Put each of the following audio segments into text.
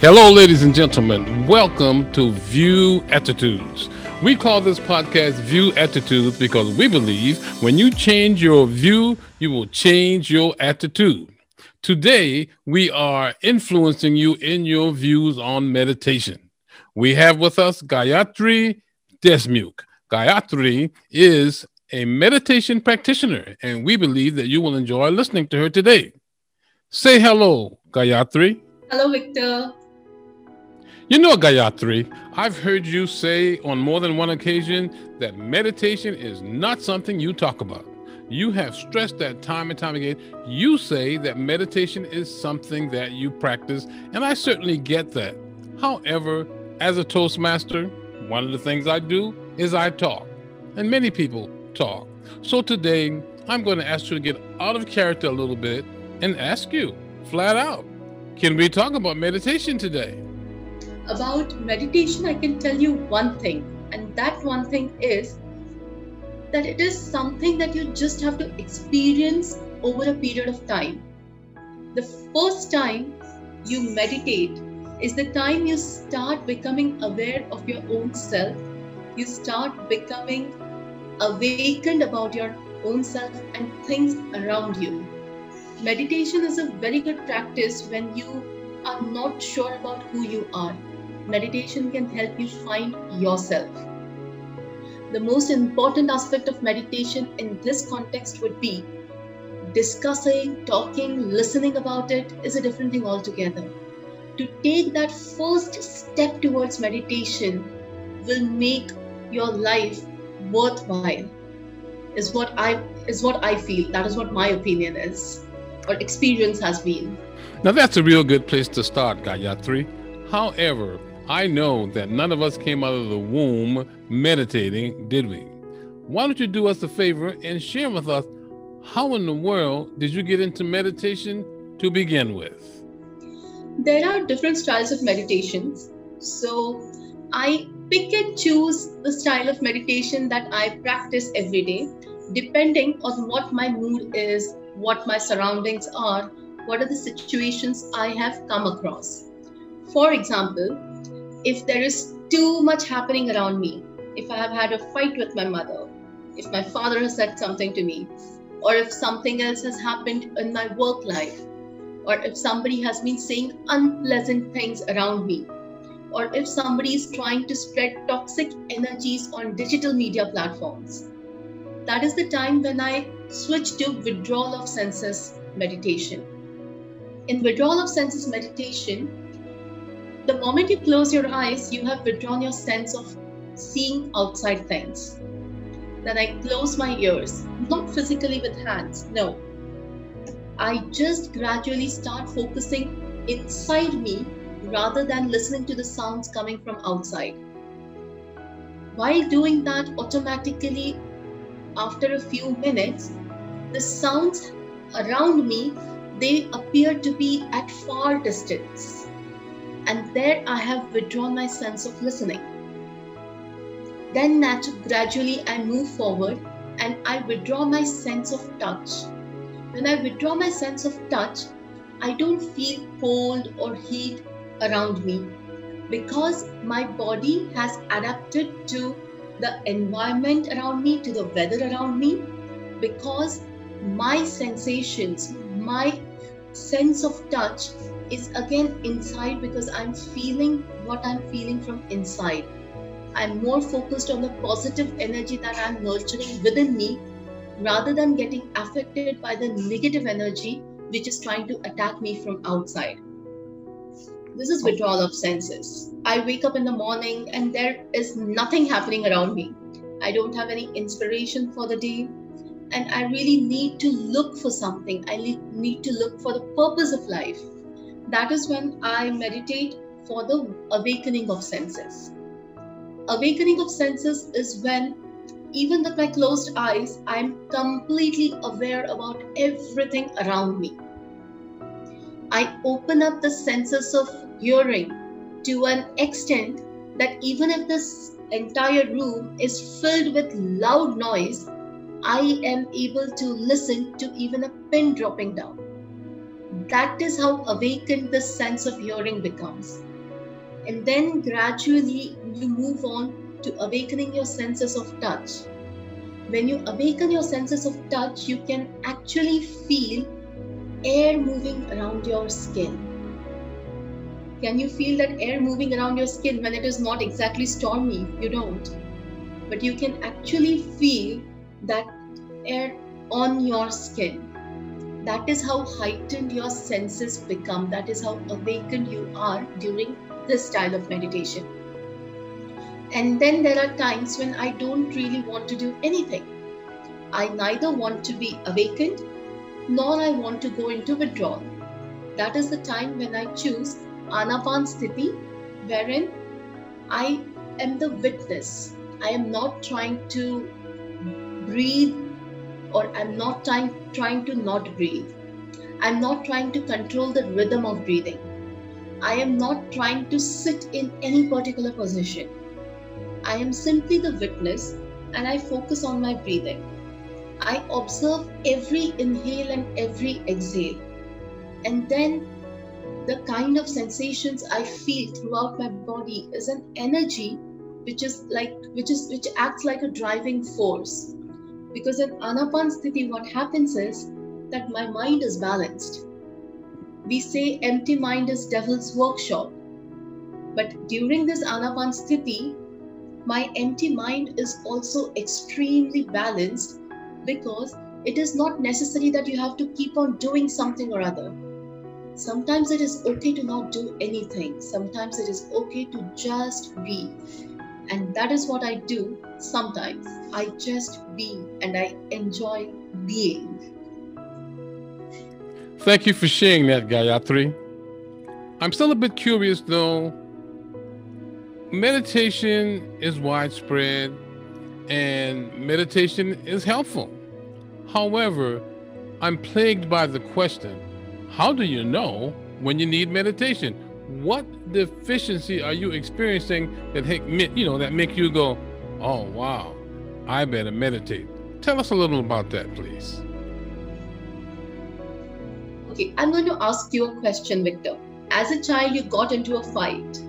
Hello, ladies and gentlemen. Welcome to View Attitudes. We call this podcast View Attitudes because we believe when you change your view, you will change your attitude. Today, we are influencing you in your views on meditation. We have with us Gayatri Deshmukh. Gayatri is a meditation practitioner, and we believe that you will enjoy listening to her today. Say hello, Gayatri. Hello, Victor. You know, Gayatri, I've heard you say on more than one occasion that meditation is not something you talk about. You have stressed that time and time again. You say that meditation is something that you practice, and I certainly get that. However, as a Toastmaster, one of the things I do is I talk, and many people talk. So today, I'm going to ask you to get out of character a little bit and ask you flat out can we talk about meditation today? About meditation, I can tell you one thing, and that one thing is that it is something that you just have to experience over a period of time. The first time you meditate is the time you start becoming aware of your own self. You start becoming awakened about your own self and things around you. Meditation is a very good practice when you are not sure about who you are. Meditation can help you find yourself the most important aspect of meditation in this context would be discussing, talking, listening about it is a different thing altogether. To take that first step towards meditation will make your life worthwhile. Is what I is what I feel. That is what my opinion is, or experience has been. Now that's a real good place to start, Gayatri. However, I know that none of us came out of the womb meditating, did we? Why don't you do us a favor and share with us how in the world did you get into meditation to begin with? There are different styles of meditations. So I pick and choose the style of meditation that I practice every day, depending on what my mood is, what my surroundings are, what are the situations I have come across. For example, if there is too much happening around me, if I have had a fight with my mother, if my father has said something to me, or if something else has happened in my work life, or if somebody has been saying unpleasant things around me, or if somebody is trying to spread toxic energies on digital media platforms. That is the time when I switch to withdrawal of senses meditation. In withdrawal of senses meditation, the moment you close your eyes, you have withdrawn your sense of seeing outside things. Then I close my ears, not physically with hands, no. I just gradually start focusing inside me rather than listening to the sounds coming from outside. While doing that, automatically, after a few minutes, the sounds around me they appear to be at far distance and there I have withdrawn my sense of listening. Then gradually I move forward and I withdraw my sense of touch. When I withdraw my sense of touch, I don't feel cold or heat around me because my body has adapted to the environment around me, to the weather around me, because my sensations, my sense of touch is again inside because I'm feeling what I'm feeling from inside. I'm more focused on the positive energy that I'm nurturing within me rather than getting affected by the negative energy which is trying to attack me from outside. This is withdrawal of senses. I wake up in the morning and there is nothing happening around me. I don't have any inspiration for the day. And I really need to look for something. I need to look for the purpose of life that is when I meditate for the awakening of senses. Awakening of senses is when, even with my closed eyes, I'm completely aware about everything around me. I open up the senses of hearing to an extent that even if this entire room is filled with loud noise, I am able to listen to even a pin dropping down that is how awakened the sense of hearing becomes. And then gradually you move on to awakening your senses of touch. When you awaken your senses of touch, you can actually feel air moving around your skin. Can you feel that air moving around your skin when it is not exactly stormy? You don't. But you can actually feel that air on your skin. That is how heightened your senses become. That is how awakened you are during this style of meditation. And then there are times when I don't really want to do anything. I neither want to be awakened nor I want to go into withdrawal. That is the time when I choose Anapan Sthiti, wherein I am the witness. I am not trying to breathe or I'm not trying, trying to not breathe. I'm not trying to control the rhythm of breathing. I am not trying to sit in any particular position. I am simply the witness and I focus on my breathing. I observe every inhale and every exhale. And then the kind of sensations I feel throughout my body is an energy which is like which is which acts like a driving force. Because in Anapan what happens is that my mind is balanced. We say empty mind is devil's workshop. But during this Anapan my empty mind is also extremely balanced because it is not necessary that you have to keep on doing something or other. Sometimes it is okay to not do anything. Sometimes it is okay to just be. And that is what I do sometimes. I just be and I enjoy being. Thank you for sharing that, Gayatri. I'm still a bit curious though. Meditation is widespread and meditation is helpful. However, I'm plagued by the question how do you know when you need meditation? What deficiency are you experiencing that you know that make you go, "Oh wow, I better meditate." Tell us a little about that, please. Okay, I'm going to ask you a question, Victor. As a child, you got into a fight.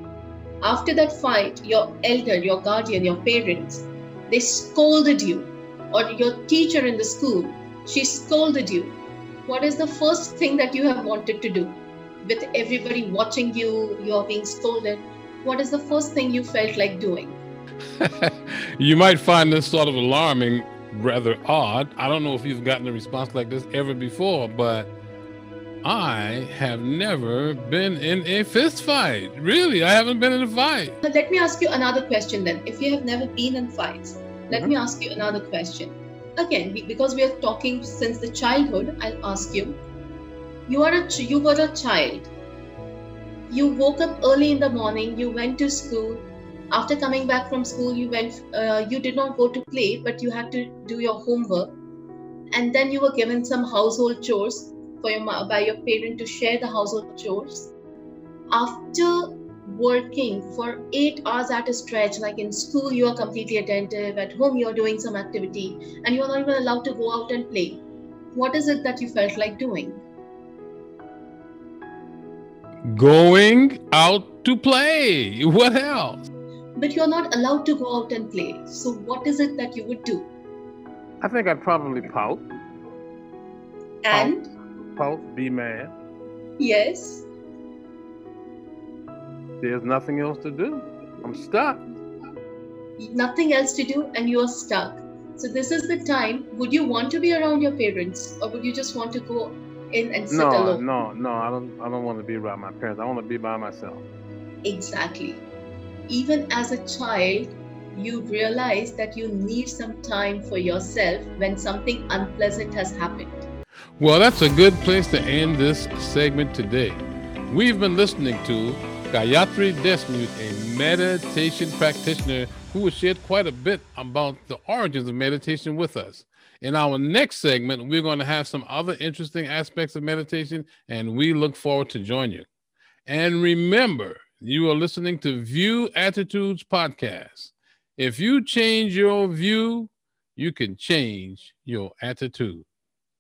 After that fight, your elder, your guardian, your parents, they scolded you, or your teacher in the school, she scolded you. What is the first thing that you have wanted to do? With everybody watching you, you're being scolded. What is the first thing you felt like doing? you might find this sort of alarming, rather odd. I don't know if you've gotten a response like this ever before, but I have never been in a fist fight. Really, I haven't been in a fight. Let me ask you another question then. If you have never been in fights, let mm-hmm. me ask you another question. Again, because we are talking since the childhood, I'll ask you. You are a you were a child. You woke up early in the morning. You went to school. After coming back from school, you went. Uh, you did not go to play, but you had to do your homework, and then you were given some household chores for your by your parent to share the household chores. After working for eight hours at a stretch, like in school, you are completely attentive, at home, you're doing some activity, and you're not even allowed to go out and play. What is it that you felt like doing? Going out to play. What else? But you're not allowed to go out and play. So, what is it that you would do? I think I'd probably pout. And? pout, be mad. Yes. There's nothing else to do. I'm stuck. Nothing else to do, and you're stuck. So this is the time. Would you want to be around your parents, or would you just want to go in and sit no, alone? No, no, I don't. I don't want to be around my parents. I want to be by myself. Exactly. Even as a child, you realize that you need some time for yourself when something unpleasant has happened. Well, that's a good place to end this segment today. We've been listening to Gayatri Deshmukh, a meditation practitioner who has shared quite a bit about the origins of meditation with us. In our next segment, we're going to have some other interesting aspects of meditation, and we look forward to join you. And remember, you are listening to View Attitudes Podcast. If you change your view, you can change your attitude.